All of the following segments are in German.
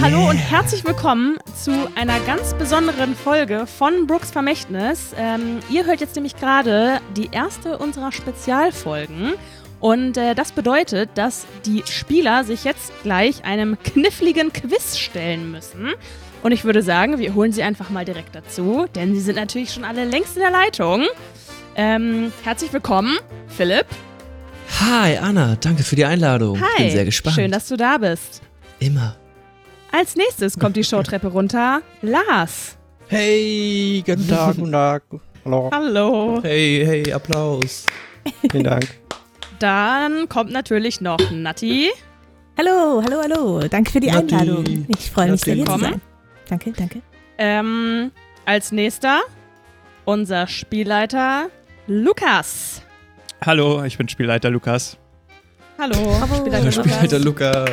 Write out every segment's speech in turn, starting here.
Hallo und herzlich willkommen zu einer ganz besonderen Folge von Brooks Vermächtnis. Ähm, ihr hört jetzt nämlich gerade die erste unserer Spezialfolgen. Und äh, das bedeutet, dass die Spieler sich jetzt gleich einem kniffligen Quiz stellen müssen. Und ich würde sagen, wir holen sie einfach mal direkt dazu, denn sie sind natürlich schon alle längst in der Leitung. Ähm, herzlich willkommen, Philipp. Hi, Anna, danke für die Einladung. Hi. Ich bin sehr gespannt. Schön, dass du da bist. Immer. Als nächstes kommt die Showtreppe runter. Lars. Hey, guten Tag, guten Tag. Hallo, Hallo. Hey, hey, Applaus. vielen Dank. Dann kommt natürlich noch Natti. Hallo, hallo, hallo. Danke für die Nati. Einladung. Ich freue mich sehr, hier zu sein. Danke, danke. Ähm, als nächster unser Spielleiter Lukas. Hallo, ich bin Spielleiter Lukas. Hallo, Hallo. Spielleiter Spielleiter Lukas.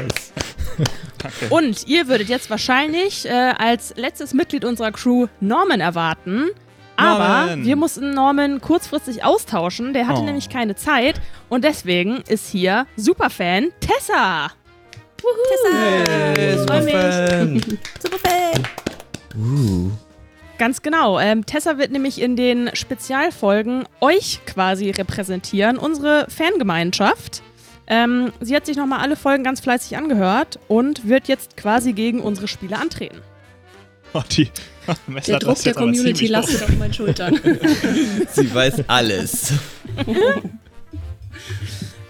Lukas. Und ihr würdet jetzt wahrscheinlich äh, als letztes Mitglied unserer Crew Norman erwarten. Aber Norman. wir mussten Norman kurzfristig austauschen. Der hatte Oh. nämlich keine Zeit. Und deswegen ist hier Superfan Tessa. Tessa, Hey, ich freue mich. Superfan. Super Fan. Uh. Ganz genau. Ähm, Tessa wird nämlich in den Spezialfolgen euch quasi repräsentieren, unsere Fangemeinschaft. Ähm, sie hat sich nochmal alle Folgen ganz fleißig angehört und wird jetzt quasi gegen unsere Spiele antreten. Oh, die Der Messlatte Druck der Community lastet auf meinen Schultern. Sie weiß alles.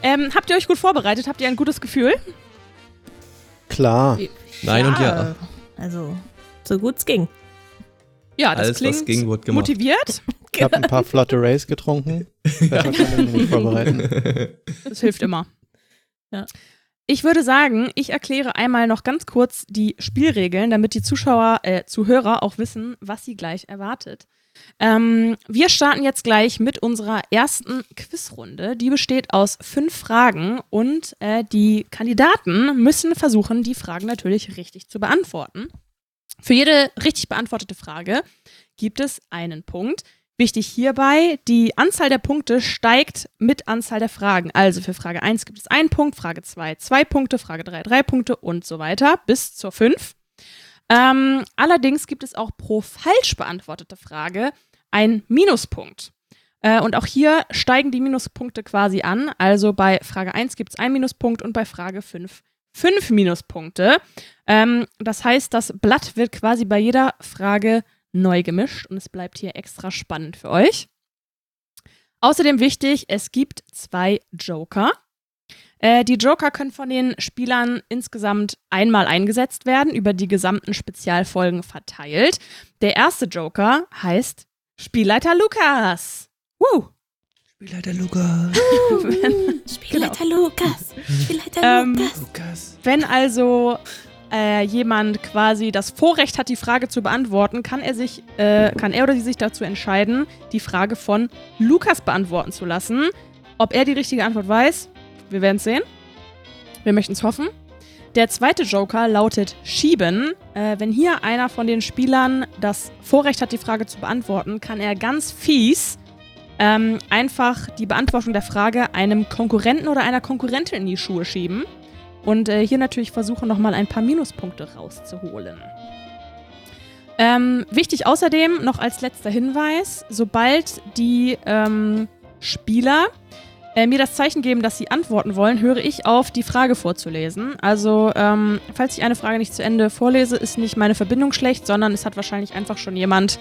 Ähm, habt ihr euch gut vorbereitet? Habt ihr ein gutes Gefühl? Klar. Nein und ja. Also, so gut es ging. Ja, das Alles, klingt was ging, wurde gemacht. motiviert. Ich habe ein paar flotte Rays getrunken. Vorbereiten. Das hilft immer. Ja. Ich würde sagen, ich erkläre einmal noch ganz kurz die Spielregeln, damit die Zuschauer, äh, Zuhörer auch wissen, was sie gleich erwartet. Ähm, wir starten jetzt gleich mit unserer ersten Quizrunde. Die besteht aus fünf Fragen und äh, die Kandidaten müssen versuchen, die Fragen natürlich richtig zu beantworten. Für jede richtig beantwortete Frage gibt es einen Punkt. Wichtig hierbei, die Anzahl der Punkte steigt mit Anzahl der Fragen. Also für Frage 1 gibt es einen Punkt, Frage 2 zwei Punkte, Frage 3 drei Punkte und so weiter bis zur 5. Ähm, allerdings gibt es auch pro falsch beantwortete Frage einen Minuspunkt. Äh, und auch hier steigen die Minuspunkte quasi an. Also bei Frage 1 gibt es einen Minuspunkt und bei Frage 5 fünf Minuspunkte. Ähm, das heißt, das Blatt wird quasi bei jeder Frage neu gemischt und es bleibt hier extra spannend für euch. Außerdem wichtig, es gibt zwei Joker. Äh, die Joker können von den Spielern insgesamt einmal eingesetzt werden, über die gesamten Spezialfolgen verteilt. Der erste Joker heißt Spielleiter Lukas. Woo! Spielleiter Lukas. Spielleiter Lukas. Spielleiter Ähm, Lukas. Lukas. Wenn also äh, jemand quasi das Vorrecht hat, die Frage zu beantworten, kann er sich, äh, kann er oder sie sich dazu entscheiden, die Frage von Lukas beantworten zu lassen. Ob er die richtige Antwort weiß, wir werden es sehen. Wir möchten es hoffen. Der zweite Joker lautet Schieben. Äh, wenn hier einer von den Spielern das Vorrecht hat, die Frage zu beantworten, kann er ganz fies ähm, einfach die Beantwortung der Frage einem Konkurrenten oder einer Konkurrentin in die Schuhe schieben. Und äh, hier natürlich versuchen, nochmal ein paar Minuspunkte rauszuholen. Ähm, wichtig außerdem noch als letzter Hinweis, sobald die ähm, Spieler äh, mir das Zeichen geben, dass sie antworten wollen, höre ich auf, die Frage vorzulesen. Also, ähm, falls ich eine Frage nicht zu Ende vorlese, ist nicht meine Verbindung schlecht, sondern es hat wahrscheinlich einfach schon jemand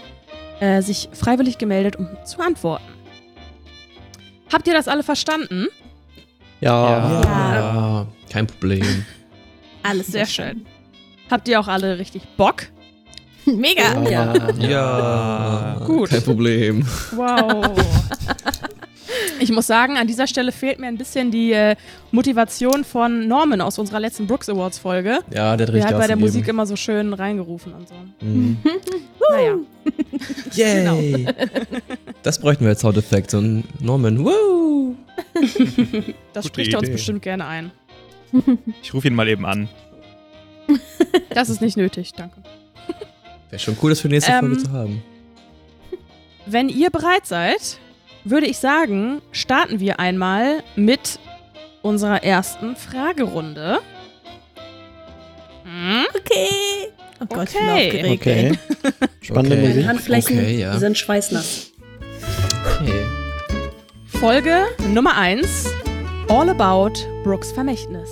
äh, sich freiwillig gemeldet, um zu antworten. Habt ihr das alle verstanden? Ja. Ja. Kein Problem. Alles Sehr schön. Habt ihr auch alle richtig Bock? Mega. Ja. Ja. Gut. Kein Problem. Wow. Ich muss sagen, an dieser Stelle fehlt mir ein bisschen die äh, Motivation von Norman aus unserer letzten Brooks Awards Folge. Ja, der hat Der hat bei der ausgegeben. Musik immer so schön reingerufen und so. Mhm. Naja. Yay. Das bräuchten wir als Soundeffekt. So ein Norman. Woo. Das Gute spricht er uns Idee. bestimmt gerne ein. Ich rufe ihn mal eben an. Das ist nicht nötig, danke. Wäre schon cool, das für die nächste Ähm, Folge zu haben. Wenn ihr bereit seid, würde ich sagen, starten wir einmal mit unserer ersten Fragerunde. Hm? Okay. Oh Gott, ich bin Okay. aufgeregt. Okay. Spannende Okay. Musik. Handflächen Okay, ja. sind schweißnass. Okay. Folge Nummer 1. All About Brooks Vermächtnis.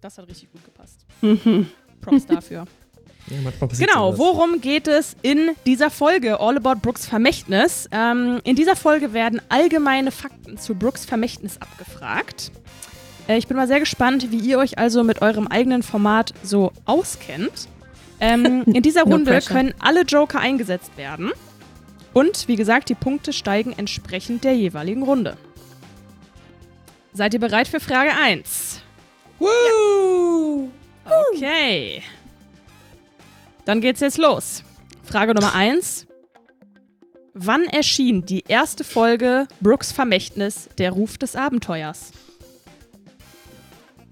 Das hat richtig gut gepasst. Mhm. Props dafür. Ja, Genau, worum geht es in dieser Folge All About Brooks Vermächtnis? Ähm, in dieser Folge werden allgemeine Fakten zu Brooks Vermächtnis abgefragt. Äh, ich bin mal sehr gespannt, wie ihr euch also mit eurem eigenen Format so auskennt. Ähm, in dieser No Runde pressure. können alle Joker eingesetzt werden. Und wie gesagt, die Punkte steigen entsprechend der jeweiligen Runde. Seid ihr bereit für Frage 1? Woo! Okay. Dann geht's jetzt los. Frage Nummer 1. Wann erschien die erste Folge Brooks Vermächtnis, der Ruf des Abenteuers?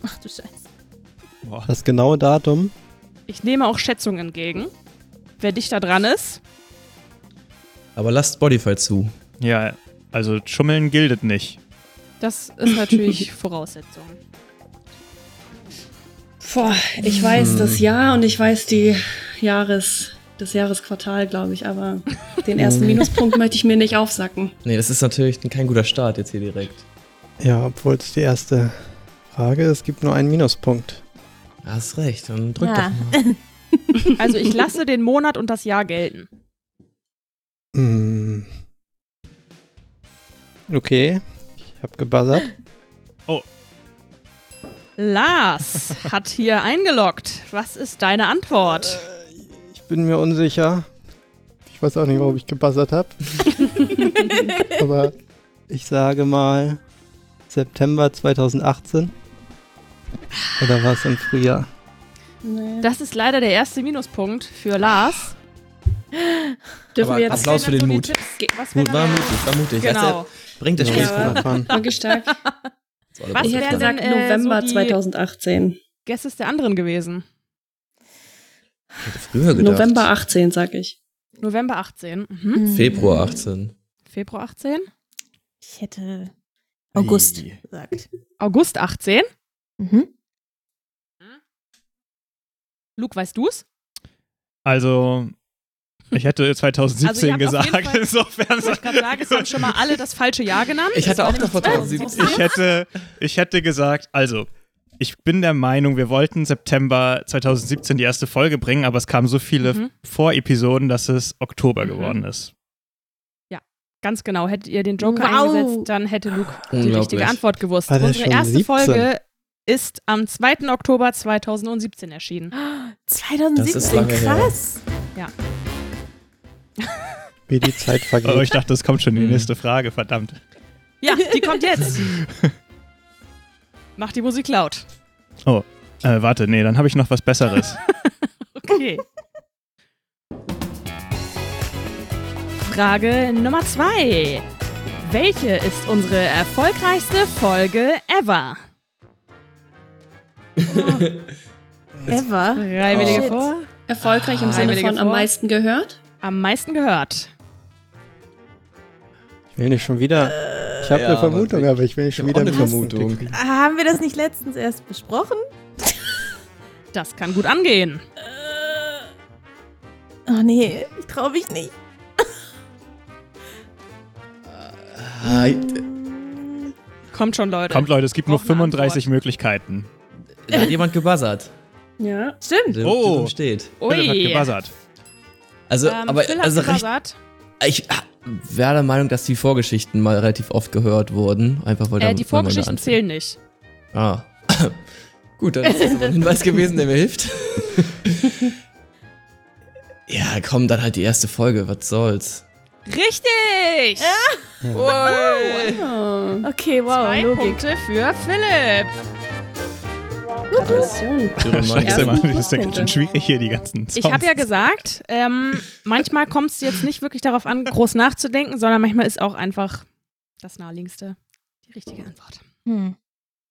Ach du Scheiße. Boah. Das genaue Datum. Ich nehme auch Schätzungen entgegen. Wer dichter dran ist, Aber lasst Spotify zu. Ja, also Schummeln giltet nicht. das ist natürlich Voraussetzung. Boah, ich weiß Hm. das Jahr und ich weiß die Jahres, das Jahresquartal, glaube ich, aber den ersten Hm. Minuspunkt möchte ich mir nicht aufsacken. Nee, das ist natürlich kein guter Start jetzt hier direkt. Ja, obwohl es die erste Frage ist, es gibt nur einen Minuspunkt. Hast recht, dann drück Ja. doch mal. Also ich lasse den Monat und das Jahr gelten. Hm. Okay, ich habe gebuzzert. Lars hat hier eingeloggt. Was ist deine Antwort? Ich bin mir unsicher. Ich weiß auch nicht, warum ich gebuzzert habe. Aber ich sage mal September 2018. Oder war es im Frühjahr? Nee. Das ist leider der erste Minuspunkt für Lars. Dürfen Aber wir jetzt Applaus für den Mut. Was Mut, war mutig, war mutig. Genau. Bringt das Spiel Ja, wirklich stark? Was Ich hätte denn, gesagt äh, November so die- 2018. Guesses der anderen gewesen. Ich hätte früher gedacht. November 18, sag ich. November 18. Mhm. Hm. Februar 18. Februar 18. Ich hätte August gesagt. August 18. Mhm. Luke, weißt du's? Also, ich hätte 2017 Also, ihr habt auf jeden gesagt. Fall- Insofern. Ich wollte gerade sagen, es haben schon mal alle das falsche Jahr genannt. Ich hatte war auch davor nämlich 2017. Ich hätte, ich hätte gesagt, also, ich bin der Meinung, wir wollten September 2017 die erste Folge bringen, aber es kamen so viele Mhm. Vorepisoden, dass es Oktober Mhm. geworden ist. Ganz genau. Hättet ihr den Joker Wow. eingesetzt, dann hätte Luke die richtige Antwort gewusst. Unsere erste 17? Folge ist am 2. Oktober 2017 erschienen. Das ist 2017, lange her. krass. Wie die Zeit Oh, vergeht. ich dachte, es kommt schon die Mhm. nächste Frage, verdammt. Ja, die kommt jetzt. Mach die Musik laut. Äh, warte, nee, dann habe ich noch was Besseres. Okay. Frage Nummer zwei. Welche ist unsere erfolgreichste Folge ever? Ever. Freiwillige Shit. vor. Erfolgreich im Ah, Sinne von am meisten gehört? Am meisten gehört. Ich will nicht schon wieder. Ich habe Ja, eine Vermutung, aber aber ich will nicht Ich schon wieder eine Vermutung. Vermutung. Haben wir das nicht letztens erst besprochen? Das kann gut angehen. Oh nee, ich traue mich nicht. Ah, Kommt schon, Leute. Kommt, Leute, es gibt nur Braucht eine 35 Möglichkeiten. Da hat jemand gebuzzert. Ja. Stimmt. Oh. oh. steht. Philipp hat Ui. gebuzzert. Also, Ähm, aber Phil also recht, ich wäre der Meinung, dass die Vorgeschichten mal relativ oft gehört wurden. Einfach weil Äh, dann- die da Vorgeschichten zählen nicht. Ah. Gut, dann ist das aber ein Hinweis gewesen, der mir hilft. ja, komm, dann halt die erste Folge, was soll's. Richtig! Ui. Oh, Okay, wow, Zwei Logik. Punkte für Philipp. Scheiße, Ja, Mann, das ist ja ganz schön schwierig hier, die ganzen Songs. Ich habe ja gesagt, ähm, manchmal kommt es jetzt nicht wirklich darauf an, groß nachzudenken, sondern manchmal ist auch einfach das Naheliegendste die richtige Antwort. Hm.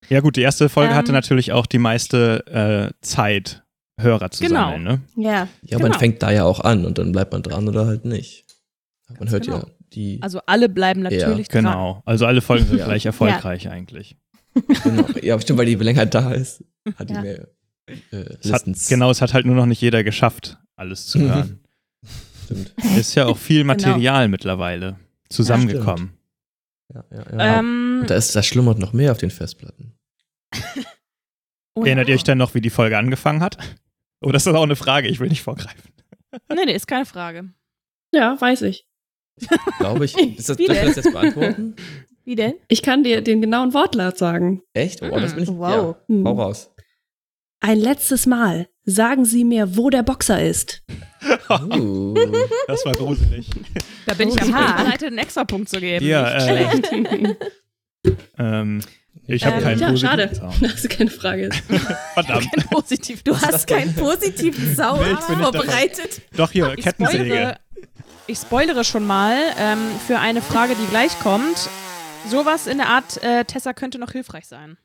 Ja gut, die erste Folge Ähm, hatte natürlich auch die meiste äh, Zeit, Hörer zu Genau. sammeln, ne? Ja. Ja, man Genau. fängt da ja auch an und dann bleibt man dran oder halt nicht. Man Ganz hört genau. ja die. Also alle bleiben natürlich dran. Genau. Also alle Folgen sind Ja. gleich erfolgreich eigentlich. Genau. Ja, stimmt, weil die länger da ist. Hat die Ja. mehr. äh, Es hat, genau, es hat halt nur noch nicht jeder geschafft, alles zu hören. Stimmt. Ist ja auch viel Material mittlerweile zusammengekommen. Ja, ja, ja. Ähm, Und da, ist, da schlummert noch mehr auf den Festplatten. oh, Erinnert ihr euch denn noch, wie die Folge angefangen hat? Oder ist das auch eine Frage? Ich will nicht vorgreifen. Nee, nee, ist keine Frage. Ja, weiß ich. Glaube ich. Ist das, darf ich das jetzt beantworten? Wie denn? Ich kann dir den genauen Wortlaut sagen. Echt? Oh, das bin ich. Wow. Ja, Hm. hau raus. Ein letztes Mal. Sagen Sie mir, wo der Boxer ist. Uh. Das war gruselig. Da bin ich am Oha. bereit, einen extra Punkt zu geben. Ja, äh, schlecht. ähm, ich habe Ähm, keinen ja, positiven schade. Sound. Das ist keine Frage. Verdammt. Kein positiv. Du hast keinen positiven Sound vorbereitet. Doch hier, Ich Kettensäge. spoilere, ich spoilere schon mal ähm, für eine Frage, die gleich kommt. Sowas in der Art, äh, Tessa könnte noch hilfreich sein.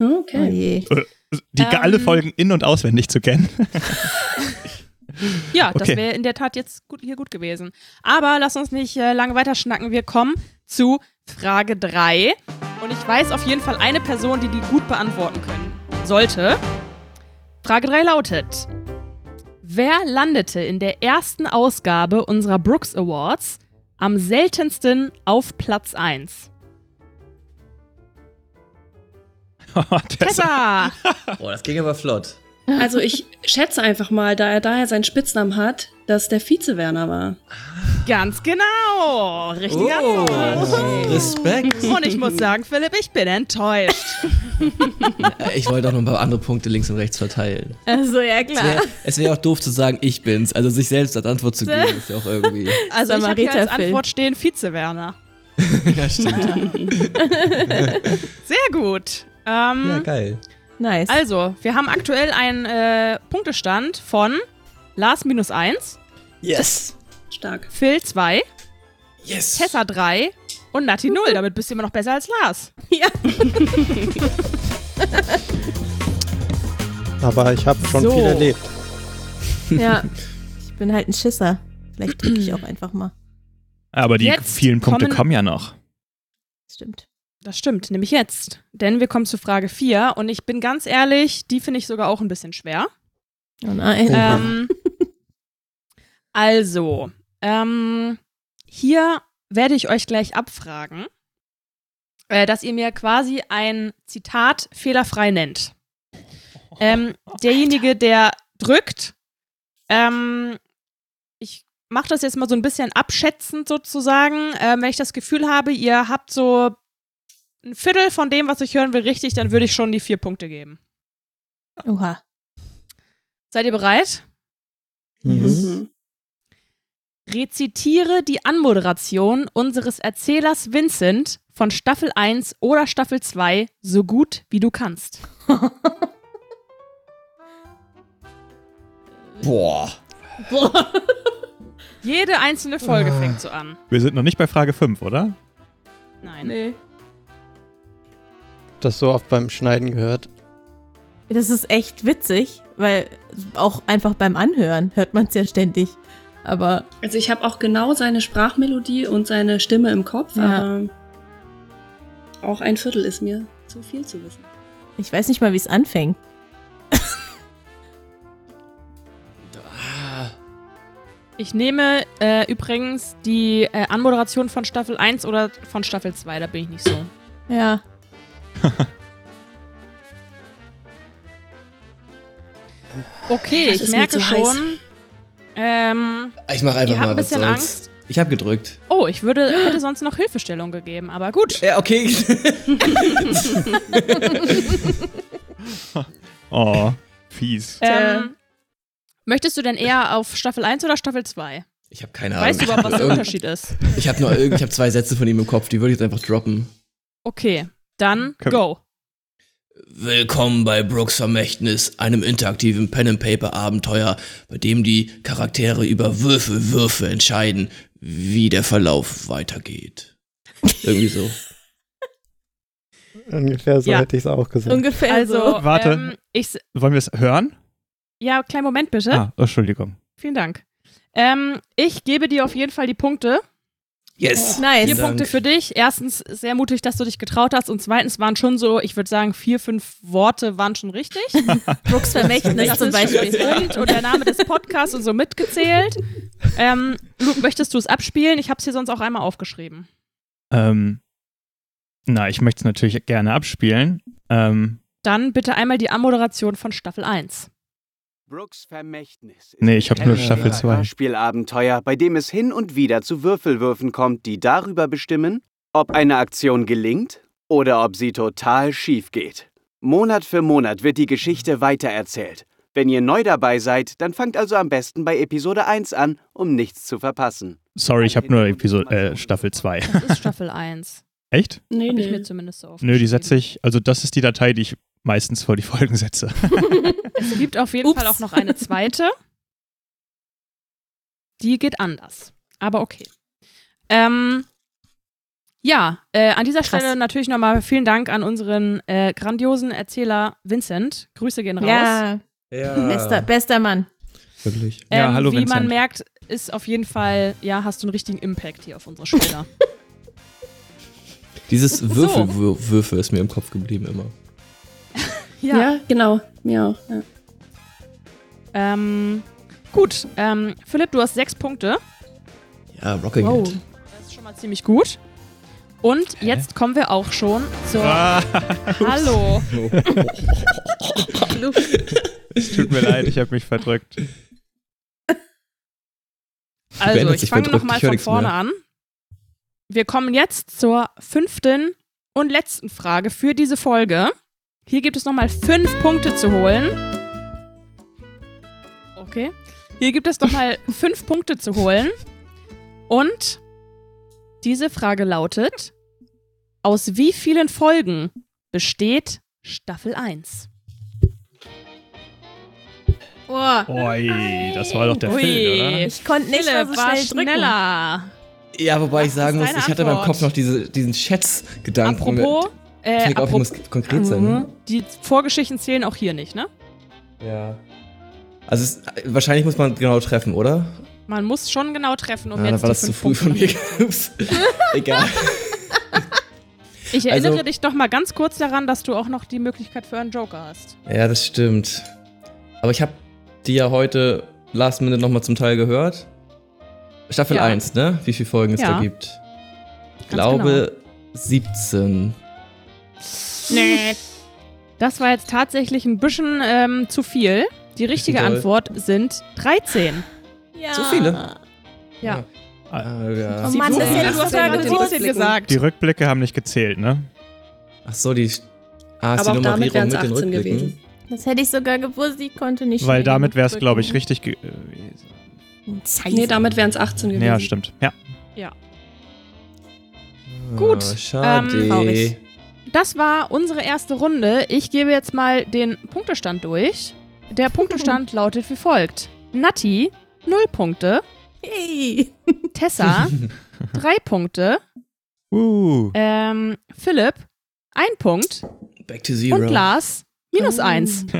Oh Okay. je. Die Ähm, alle Folgen in- und auswendig zu kennen. Ja, das Okay. wäre in der Tat jetzt gut, hier gut gewesen. Aber lass uns nicht äh, lange weiter schnacken. Wir kommen zu Frage 3. Und ich weiß auf jeden Fall eine Person, die die gut beantworten können sollte. Frage 3 lautet: Wer landete in der ersten Ausgabe unserer Brooks Awards am seltensten auf Platz 1? Tessa. Oh, das ging aber flott. Also ich schätze einfach mal, da er daher seinen Spitznamen hat, dass der Vize-Werner war. Ganz genau! Richtiger Oh, Antwort. Respekt. Und ich muss sagen, Philipp, ich bin enttäuscht. Ich wollte auch noch ein paar andere Punkte links und rechts verteilen. Also, ja Es klar. wäre wär auch doof zu sagen, ich bin's. Also sich selbst als Antwort zu geben, ist ja auch irgendwie. Also ich habe hier als. Antwort stehen Vize-Werner. ja, stimmt. Sehr gut. Ähm, Ja, geil. Nice. also, wir haben aktuell einen äh, Punktestand von Lars minus 1, Yes. Stark. Phil 2, Yes. Tessa 3 und Nati 0. Damit bist du immer noch besser als Lars. ja. Aber ich habe schon So. viel erlebt. ja. Ich bin halt ein Schisser. Vielleicht drücke ich auch einfach mal. Aber die Jetzt vielen Punkte kommen- kommen ja noch. Stimmt. Das stimmt, nämlich jetzt. Denn wir kommen zu Frage 4 und ich bin ganz ehrlich, die finde ich sogar auch ein bisschen schwer. Oh nein. Ähm, also, ähm, hier werde ich euch gleich abfragen, äh, dass ihr mir quasi ein Zitat fehlerfrei nennt. Ähm, derjenige, der drückt, ähm, ich mache das jetzt mal so ein bisschen abschätzend sozusagen. Ähm, wenn ich das Gefühl habe, ihr habt so ein Viertel von dem, was ich hören will, richtig, dann würde ich schon die vier Punkte geben. Oha. Seid ihr bereit? Mhm. Mhm. Rezitiere die Anmoderation unseres Erzählers Vincent von Staffel 1 oder Staffel 2 so gut wie du kannst. Boah. Boah. Jede einzelne Folge Ah. fängt so an. Wir sind noch nicht bei Frage 5, oder? Nein. Nee. Das so oft beim Schneiden gehört. Das ist echt witzig, weil auch einfach beim Anhören hört man es ja ständig. Aber Also ich habe auch genau seine Sprachmelodie und seine Stimme im Kopf, Ja. aber auch ein Viertel ist mir zu viel zu wissen. ich weiß nicht mal, wie es anfängt. Ich nehme äh, übrigens die äh, Anmoderation von Staffel 1 oder von Staffel 2, da bin ich nicht so. Ja. Okay, Das ich merke schon. Ähm, ich mach einfach mal ein was bisschen soll's. Angst. Ich habe gedrückt. Oh, ich würde, hätte sonst noch Hilfestellung gegeben, aber gut. Ja, okay. Oh, fies. Ähm, möchtest du denn eher auf Staffel 1 oder Staffel 2? Ich habe keine Ahnung. Weißt du überhaupt, was der Unterschied ist? Ich habe nur ich habe zwei Sätze von ihm im Kopf, die würde ich jetzt einfach droppen. Okay, dann Können- go. Willkommen bei Brooks Vermächtnis, einem interaktiven Pen-and-Paper-Abenteuer, bei dem die Charaktere über Würfel, Würfe entscheiden, wie der Verlauf weitergeht. Irgendwie so. Ungefähr so Ja. hätte ich es auch gesagt. Ungefähr Also, so. Warte. Ähm, ich, Wollen wir es hören? ja, kleinen Moment bitte. Ah, Entschuldigung. Vielen Dank. Ähm, ich gebe dir auf jeden Fall die Punkte. Yes. Nice. Vier Punkte für dich. Erstens, sehr mutig, dass du dich getraut hast. Und zweitens waren schon so, ich würde sagen, vier, fünf Worte waren schon richtig. Brooks Vermächtnis zum Beispiel. Punkt und der Name des Podcasts und so mitgezählt. Ähm, Luke, möchtest du es abspielen? Ich habe es hier sonst auch einmal aufgeschrieben. Ähm, na, ich möchte es natürlich gerne abspielen. Ähm, Dann bitte einmal die Anmoderation von Staffel 1. Brooks Vermächtnis. ist Nee, ich hab nur ein Staffel zwei. Spielabenteuer, bei dem es hin und wieder zu Würfelwürfen kommt, die darüber bestimmen, ob eine Aktion gelingt oder ob sie total schief geht. Monat für Monat wird die Geschichte weitererzählt. Wenn ihr neu dabei seid, dann fangt also am besten bei Episode 1 an, um nichts zu verpassen. sorry, ich habe nur Episode, äh, Staffel 2. Das ist Staffel 1. Echt? Nee, Habe ich mir nee. zumindest so Nö, die setze ich, also das ist die Datei, die ich meistens vor die Folgen setze. Es gibt auf jeden Ups. Fall auch noch eine zweite. Die geht anders. Aber okay. Ähm, ja, äh, an dieser Krass. Stelle natürlich nochmal vielen Dank an unseren äh, grandiosen Erzähler Vincent. Grüße gehen raus. Ja, Ja. bester, bester Mann. Wirklich. Ja, Ähm, hallo, Wie Vincent. man merkt, ist auf jeden Fall, ja, hast du einen richtigen Impact hier auf unsere Schulter. Dieses So. Würfelwürfe ist mir im Kopf geblieben immer. Ja. genau. Mir auch. Ja. Ähm, gut, ähm, Philipp, du hast sechs Punkte. Ja, Rocking Wow. It. Das ist schon mal ziemlich gut. Und jetzt kommen wir auch schon zur. Ah, Hallo. es tut mir leid, ich habe mich verdrückt. Also, ich fange nochmal von vorne mehr. an. Wir kommen jetzt zur fünften und letzten Frage für diese Folge. Hier gibt es nochmal fünf Punkte zu holen. Okay. Hier gibt es nochmal fünf Punkte zu holen. Und diese Frage lautet: Aus wie vielen Folgen besteht Staffel 1? Boah. Oi, das war doch der Ui. Film, oder? Ich konnte nicht Philipp so war schnell schneller. Ja, wobei ich Was sagen muss, ich hatte in meinem Antwort? Kopf noch diese, diesen Schätzgedanken. Apropos, ich äh, denke auch, ich muss konkret sein. Ne? die Vorgeschichten zählen auch hier nicht, ne? Ja. Also es, wahrscheinlich muss man genau treffen, oder? Man muss schon genau treffen, um ah, jetzt dann war das zu früh Punkte von mir. Egal. Ich erinnere Also- dich doch mal ganz kurz daran, dass du auch noch die Möglichkeit für einen Joker hast. Ja, das stimmt. Aber ich habe die ja heute Last Minute nochmal zum Teil gehört. Staffel Ja. 1, ne? Wie viele Folgen es Ja. da gibt. Ich Ganz glaube 17. Nee. Das war jetzt tatsächlich ein bisschen ähm, zu viel. Die richtige doll. Antwort sind 13. Ja. So viele? Ja. Ah, ja. Oh Mann, das hätte du hast ja gerade gewusst. 17 gesagt. Die Rückblicke haben nicht gezählt, ne? Ach so, die. Ah, ist Aber die auch damit Nummerierung wären es mit den 18 Rückblicken. gewesen. Das hätte ich sogar gewusst, ich konnte nicht Weil damit wäre es, glaube ich, richtig gewesen. Nee, damit wären es 18 gewesen. Ja, stimmt. Ja. Gut, Ah, schade. ähm, traurig. Das war unsere erste Runde. Ich gebe jetzt mal den Punktestand durch. Der Punktestand lautet wie folgt. Natti, 0 Punkte. Hey. Tessa, 3 Punkte. Uh. Ähm, Philipp, 1 Punkt. Back to Zero. Und Lars, minus 1.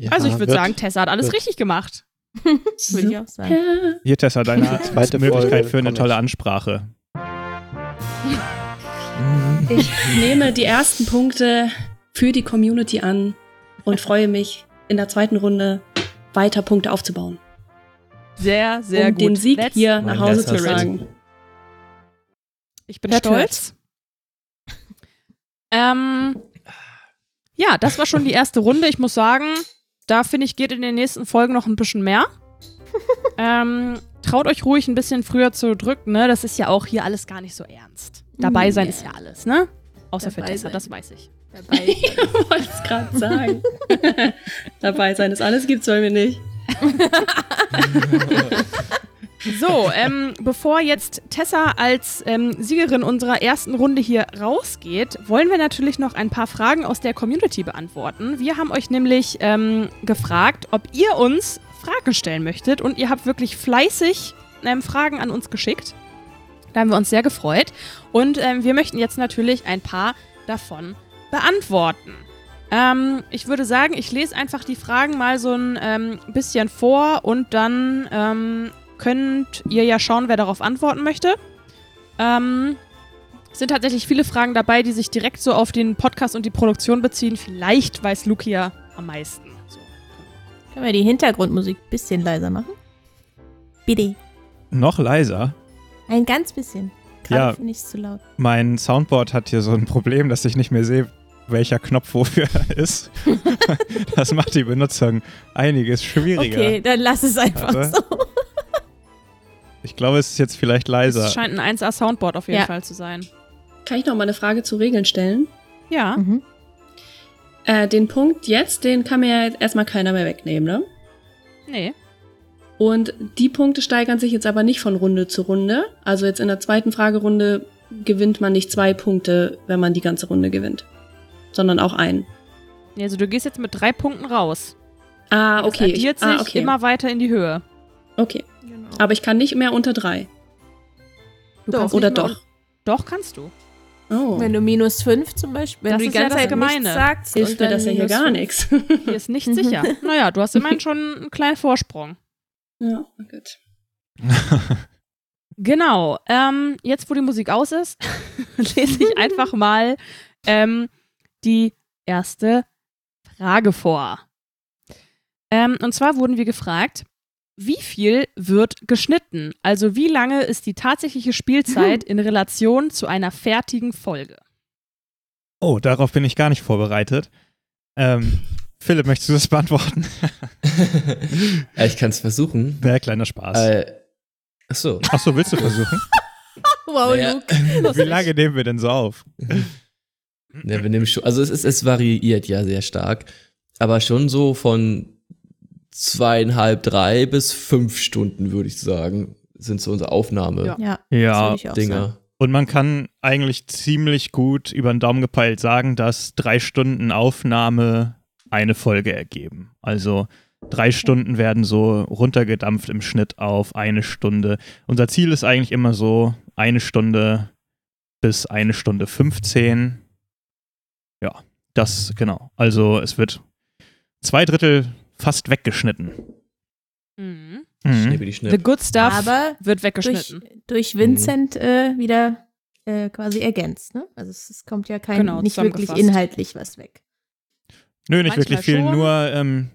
Ja, Also ich würde sagen, Tessa hat alles wird. richtig gemacht. Würde ich auch sagen. Hier, Tessa, deine Zweite Möglichkeit für eine tolle ich. Ansprache. Ich nehme die ersten Punkte für die Community an und freue mich, in der zweiten Runde weiter Punkte aufzubauen. Sehr, sehr um gut. den Sieg Let's hier nach Hause zu tragen. Ich bin Hört, stolz. Ähm, ja, das war schon die erste Runde. Ich muss sagen, da finde ich, geht in den nächsten Folgen noch ein bisschen mehr. ähm, traut euch ruhig ein bisschen früher zu drücken, ne? Das ist ja auch hier alles gar nicht so ernst. Dabei sein Ja. ist ja alles, ne? Außer für Dabei Tessa, sein. das weiß ich. Dabei. Ich wollte es gerade sagen. Dabei sein ist alles, gibt's bei mir nicht. So, ähm, bevor jetzt Tessa als ähm, Siegerin unserer ersten Runde hier rausgeht, wollen wir natürlich noch ein paar Fragen aus der Community beantworten. Wir haben euch nämlich ähm, gefragt, ob ihr uns Fragen stellen möchtet und ihr habt wirklich fleißig ähm, Fragen an uns geschickt. Da haben wir uns sehr gefreut und ähm, wir möchten jetzt natürlich ein paar davon beantworten. Ähm, ich würde sagen, ich lese einfach die Fragen mal so ein ähm, bisschen vor und dann ähm, könnt ihr ja schauen, wer darauf antworten möchte. Ähm, es sind tatsächlich viele Fragen dabei, die sich direkt so auf den Podcast und die Produktion beziehen. Vielleicht weiß Luki ja am meisten. So. Können wir die Hintergrundmusik ein bisschen leiser machen? Bitte. Noch leiser. Ein ganz bisschen. Ja. Gerade finde ich es zu laut. Mein Soundboard hat hier so ein Problem, dass ich nicht mehr sehe, welcher Knopf wofür ist. das macht die Benutzung einiges schwieriger. Okay, dann lass es einfach Warte. so. Ich glaube, es ist jetzt vielleicht leiser. Es scheint ein 1A Soundboard auf jeden Ja. Fall zu sein. Kann ich noch mal eine Frage zu Regeln stellen? Ja. Mhm. Äh, den Punkt jetzt, den kann mir ja jetzt erstmal keiner mehr wegnehmen, ne? Nee. Und die Punkte steigern sich jetzt aber nicht von Runde zu Runde. Also jetzt in der zweiten Fragerunde gewinnt man nicht zwei Punkte, wenn man die ganze Runde gewinnt, sondern auch einen. Also du gehst jetzt mit drei Punkten raus. Ah, Das okay. addiert sich ah, okay. immer weiter in die Höhe. Okay. Aber ich kann nicht mehr unter drei. Du Doch. Oder doch? Doch, kannst du. Oh. Wenn du minus 5 zum Beispiel, wenn Das du die ist ja ganze das Zeit Gemeine. nichts sagst. Hilft mir das ja hier gar fünf. nichts. Hier ist nicht sicher. naja, du hast immerhin schon einen kleinen Vorsprung. Ja, gut. Genau. Ähm, jetzt, wo die Musik aus ist, lese ich einfach mal ähm, die erste Frage vor. Ähm, und zwar wurden wir gefragt, wie viel wird geschnitten? Also wie lange ist die tatsächliche Spielzeit in Relation zu einer fertigen Folge? Oh, darauf bin ich gar nicht vorbereitet. Ähm, Philipp, möchtest du das beantworten? ja, ich kann es versuchen. Wäre kleiner Spaß. Äh, achso. Achso, willst du versuchen? Wow, Naja, Luke. Wie lange nehmen wir denn so auf? Ja, wir nehmen schon, also es, ist, es variiert ja sehr stark, aber schon so von zweieinhalb, drei bis fünf Stunden, würde ich sagen, sind so unsere Aufnahmedinger. Ja. Ja, Ja, sagen. und man kann eigentlich ziemlich gut über den Daumen gepeilt sagen, dass drei Stunden Aufnahme eine Folge ergeben. Also drei Stunden werden so runtergedampft im Schnitt auf eine Stunde. Unser Ziel ist eigentlich immer so eine Stunde bis eine Stunde 15. Ja, das genau. Also es wird zwei Drittel fast weggeschnitten. Mhm. Mhm. The good stuff Aber wird durch, weggeschnitten. durch Vincent äh, wieder äh, quasi ergänzt. Ne? Also es, es kommt ja kein, Genau, nicht wirklich inhaltlich was weg. Nö, nicht Manchmal wirklich viel, schon. nur ähm,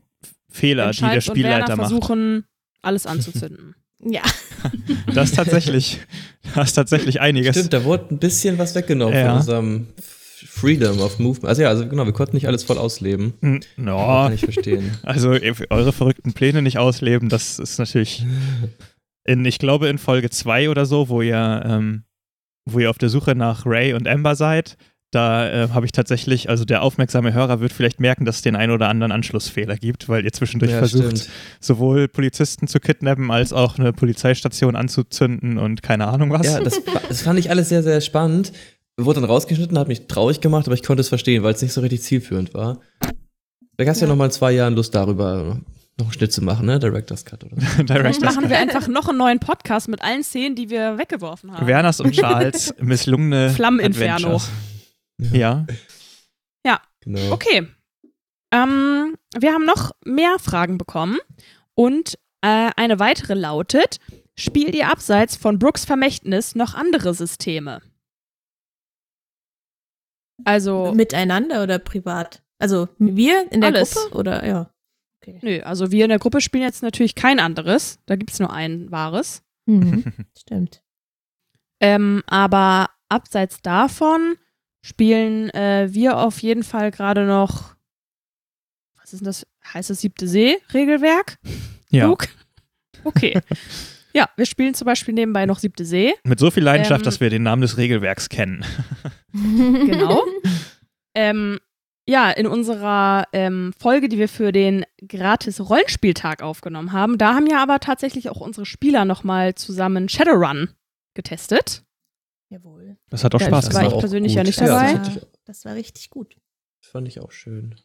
Fehler, die der Schalz und Werner Spielleiter macht. versuchen, alles anzuzünden. Ja. Das ist tatsächlich, das ist tatsächlich einiges. Stimmt, da wurde ein bisschen was weggenommen Ja. von unserem Freedom of Movement. Also ja, also genau, wir konnten nicht alles voll ausleben. No, Kann ich verstehen. also eure verrückten Pläne nicht ausleben, das ist natürlich in, ich glaube in Folge 2 oder so, wo ihr, ähm, wo ihr auf der Suche nach Ray und Amber seid, da äh, habe ich tatsächlich, also der aufmerksame Hörer wird vielleicht merken, dass es den einen oder anderen Anschlussfehler gibt, weil ihr zwischendurch Ja, versucht, stimmt. sowohl Polizisten zu kidnappen, als auch eine Polizeistation anzuzünden und keine Ahnung was. Ja, das, das fand ich alles sehr, sehr spannend. Wurde dann rausgeschnitten, hat mich traurig gemacht, aber ich konnte es verstehen, weil es nicht so richtig zielführend war. Da hast du ja, noch mal in zwei Jahren Lust darüber, noch einen Schnitt zu machen, ne? Director's Cut oder so. Dann Director's machen wir einfach noch einen neuen Podcast mit allen Szenen, die wir weggeworfen haben. Werners und Charles misslungene Flammeninferno. Adventures. Ja. Genau. Okay. Ähm, wir haben noch mehr Fragen bekommen und äh, eine weitere lautet: Spielt ihr abseits von Brooks Vermächtnis noch andere Systeme? Also, Miteinander oder privat? Also wir in der Alles. Gruppe oder ja. Okay. nö, also wir in der Gruppe spielen jetzt natürlich kein anderes. Da gibt es nur ein wahres. Mhm. Stimmt. Ähm, aber abseits davon spielen äh, wir auf jeden Fall gerade noch. Was ist denn das? Heißt das siebte See-Regelwerk? ja. Luke? Okay. ja, wir spielen zum Beispiel nebenbei noch siebte See. Mit so viel Leidenschaft, Ähm, dass wir den Namen des Regelwerks kennen. Genau. ähm, ja, in unserer ähm, Folge, die wir für den Gratis-Rollenspieltag aufgenommen haben, da haben ja aber tatsächlich auch unsere Spieler nochmal zusammen Shadowrun getestet. Jawohl. Das hat auch Ja, Spaß das war ich gemacht. persönlich ja nicht Ja, dabei. das, ich- Das war richtig gut. das fand ich auch schön.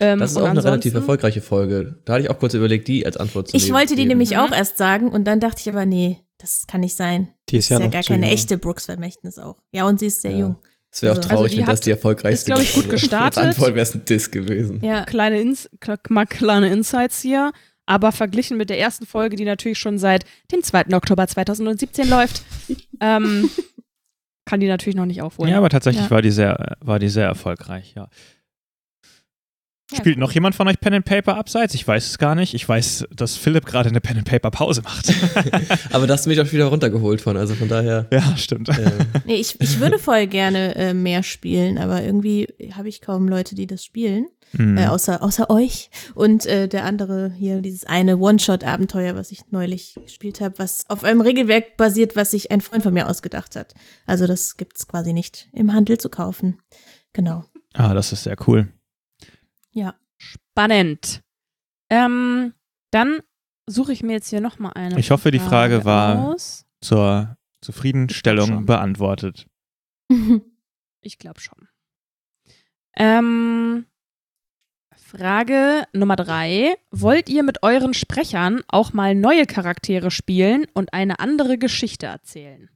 Ähm, Das ist auch eine relativ erfolgreiche Folge. Da hatte ich auch kurz überlegt, die als Antwort zu Ich nehmen- wollte die nämlich Mhm. auch erst sagen und dann dachte ich aber, nee, das kann nicht sein. Die ist ja, ist ja gar keine jung. echte Brooks-Vermächtnis auch. Ja, und sie ist sehr Ja. jung. Es wäre auch Also- traurig, Also die wenn das die erfolgreichste ist, glaub ich, gut gestartet. Als Antwort wäre es ein Diss gewesen. Ja. kleine, Ins kleine Insights hier. Aber verglichen mit der ersten Folge, die natürlich schon seit dem 2. Oktober 2017 läuft, ähm, kann die natürlich noch nicht aufholen. Ja, aber tatsächlich Ja. war, die sehr, war die sehr erfolgreich, ja. Ja, Spielt noch jemand von euch Pen and Paper abseits? Ich weiß es gar nicht. Ich weiß, dass Philipp gerade eine Pen and Paper Pause macht. Aber da hast du mich auch wieder runtergeholt von, also von daher. ja, stimmt. Äh, Nee, ich, ich würde voll gerne äh, mehr spielen, aber irgendwie habe ich kaum Leute, die das spielen. Hm. Äh, außer, außer euch. Und äh, der andere hier, dieses eine One-Shot-Abenteuer, was ich neulich gespielt habe, was auf einem Regelwerk basiert, was sich ein Freund von mir ausgedacht hat. Also das gibt's quasi nicht im Handel zu kaufen. Genau. ah, das ist sehr cool. Ja. Spannend. Ähm, dann suche ich mir jetzt hier nochmal eine. Ich hoffe, die Frage war- Aus. Zur Zufriedenstellung schon. beantwortet. Ich glaube schon. Ähm, Frage Nummer drei. Wollt ihr mit euren Sprechern auch mal neue Charaktere spielen und eine andere Geschichte erzählen?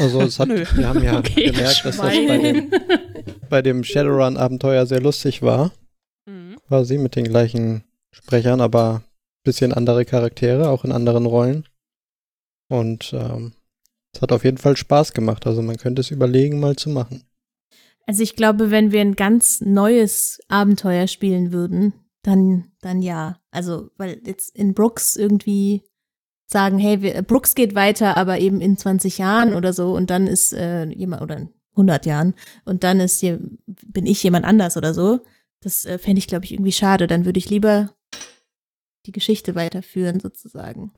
Also es hat, Nö. wir haben ja Okay, gemerkt, dass das bei dem, bei dem Shadowrun-Abenteuer sehr lustig war. Mhm. Quasi mit den gleichen Sprechern, aber bisschen andere Charaktere, auch in anderen Rollen. Und ähm, es hat auf jeden Fall Spaß gemacht. Also man könnte es überlegen, mal zu machen. Also ich glaube, wenn wir ein ganz neues Abenteuer spielen würden, dann, dann ja. Also, weil jetzt in Brooks irgendwie sagen, hey, wir, Brooks geht weiter, aber eben in 20 Jahren oder so und dann ist äh, jemand, oder in 100 Jahren und dann ist hier, bin ich jemand anders oder so. Das äh, fände ich, glaube ich, irgendwie schade. Dann würde ich lieber die Geschichte weiterführen, sozusagen.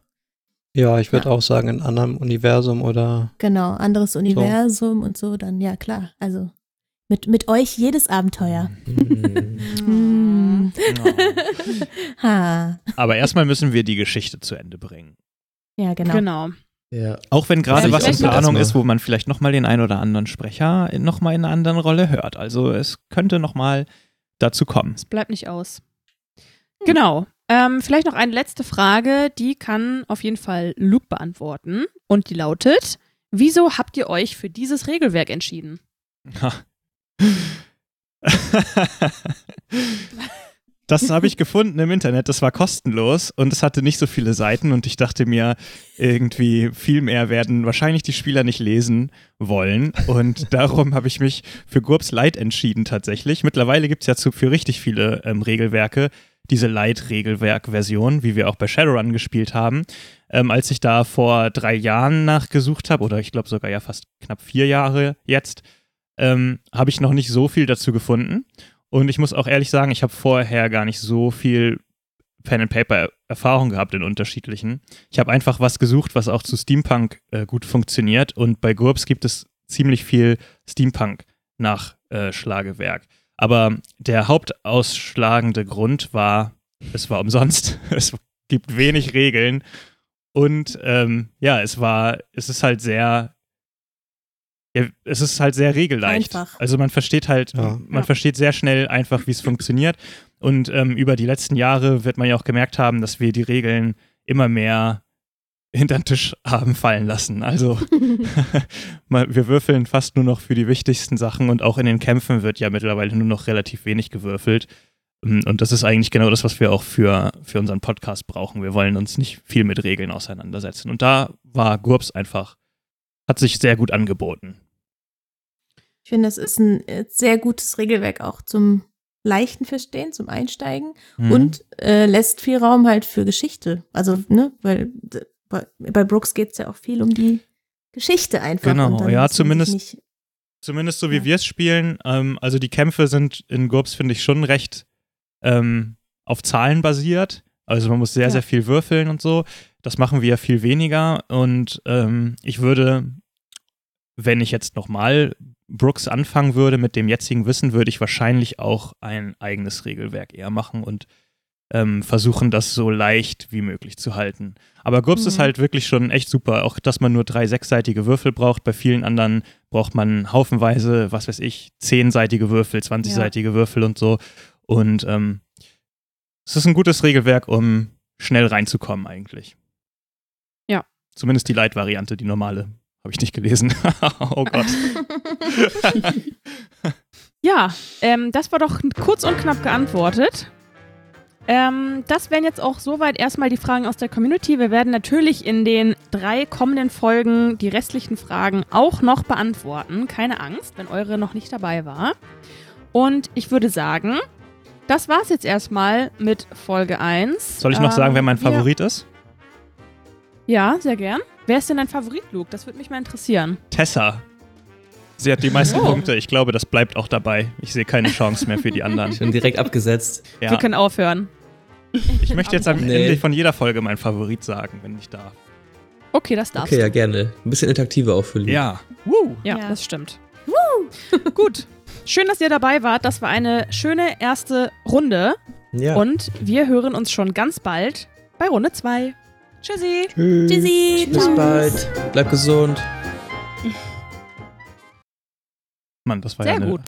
Ja, ich würde auch sagen, in anderem Universum oder Genau, anderes Universum und so, dann ja, klar. Also mit, mit euch jedes Abenteuer. mm, Mm. Ja. ha. Aber erstmal müssen wir die Geschichte zu Ende bringen. Ja, genau. Genau. ja. Auch wenn gerade Ja, was in Planung ist, wo man vielleicht nochmal den einen oder anderen Sprecher nochmal in einer anderen Rolle hört. Also es könnte nochmal dazu kommen. Es bleibt nicht aus. Genau. Ähm, vielleicht noch eine letzte Frage, die kann auf jeden Fall Luke beantworten. Und die lautet: Wieso habt ihr euch für dieses Regelwerk entschieden? Das habe ich gefunden im Internet, das war kostenlos und es hatte nicht so viele Seiten und ich dachte mir, irgendwie viel mehr werden wahrscheinlich die Spieler nicht lesen wollen und darum habe ich mich für GURPS Lite entschieden tatsächlich. Mittlerweile gibt es ja zu, für richtig viele ähm, Regelwerke diese Lite-Regelwerk-Version, wie wir auch bei Shadowrun gespielt haben. Ähm, als ich da vor drei Jahren nachgesucht habe, oder ich glaube sogar ja fast knapp vier Jahre jetzt, ähm, habe ich noch nicht so viel dazu gefunden. Und ich muss auch ehrlich sagen, ich habe vorher gar nicht so viel Pen and Paper Erfahrung gehabt in unterschiedlichen. Ich habe einfach was gesucht, was auch zu Steampunk äh, gut funktioniert. Und bei GURPS gibt es ziemlich viel Steampunk nach äh. Aber der hauptausschlagende Grund war, es war umsonst. Es gibt wenig Regeln. Und ähm, ja, es war, es ist halt sehr, ja, es ist halt sehr regelleicht. Einfach. Also man versteht halt, Ja. man versteht sehr schnell einfach, wie es funktioniert. Und ähm, über die letzten Jahre wird man ja auch gemerkt haben, dass wir die Regeln immer mehr hinter den Tisch haben fallen lassen. Also wir würfeln fast nur noch für die wichtigsten Sachen und auch in den Kämpfen wird ja mittlerweile nur noch relativ wenig gewürfelt. Mm, Und das ist eigentlich genau das, was wir auch für, für unseren Podcast brauchen. Wir wollen uns nicht viel mit Regeln auseinandersetzen. Und da war GURPS einfach, hat sich sehr gut angeboten. Ich finde, es ist ein äh, sehr gutes Regelwerk auch zum leichten Verstehen, zum Einsteigen Mhm. und äh, lässt viel Raum halt für Geschichte. Also, ne, weil bei, Brooks geht es ja auch viel um die Geschichte einfach. Genau, ja, zumindest- Zumindest so wie Ja. wir es spielen. Ähm, also die Kämpfe sind in GURPS, finde ich, schon recht ähm, auf Zahlen basiert. Also man muss sehr, Ja. sehr viel würfeln und so. Das machen wir ja viel weniger. Und ähm, ich würde, wenn ich jetzt nochmal Brooks anfangen würde mit dem jetzigen Wissen, würde ich wahrscheinlich auch ein eigenes Regelwerk eher machen und ähm, versuchen, das so leicht wie möglich zu halten. Aber GURPS Mhm. ist halt wirklich schon echt super, auch dass man nur drei sechsseitige Würfel braucht. Bei vielen anderen braucht man haufenweise, was weiß ich, zehnseitige Würfel, zwanzigseitige Würfel und so. Und ähm, es ist ein gutes Regelwerk, um schnell reinzukommen eigentlich. Ja. Zumindest die Light-Variante, die normale, habe ich nicht gelesen. oh Gott. Ja, ähm, das war doch kurz und knapp geantwortet. Ähm, das wären jetzt auch soweit erstmal die Fragen aus der Community. Wir werden natürlich in den drei kommenden Folgen die restlichen Fragen auch noch beantworten. Keine Angst, wenn eure noch nicht dabei war. Und ich würde sagen, das war's jetzt erstmal mit Folge 1. Soll ich noch sagen, wer mein Ähm, Favorit ist? Ja, sehr gern. Wer ist denn dein Favorit, Luke? Das würde mich mal interessieren. Tessa. Sie hat die meisten Oh. Punkte. Ich glaube, das bleibt auch dabei. Ich sehe keine Chance mehr für die anderen. Schon direkt abgesetzt. Wir Ja. können aufhören. Ich möchte jetzt am Nee. Ende von jeder Folge meinen Favorit sagen, wenn ich darf. Okay, das darfst Okay, ja, gerne. Ein bisschen interaktiver auch für Luke. Ja. Woo. Ja, Ja. das stimmt. Gut. Schön, dass ihr dabei wart. Das war eine schöne erste Runde. Ja. Und wir hören uns schon ganz bald bei Runde 2. Tschüssi. Tschüss. Tschüssi. Bis bald. Bleib gesund. Mann, das war Sehr ja eine gut.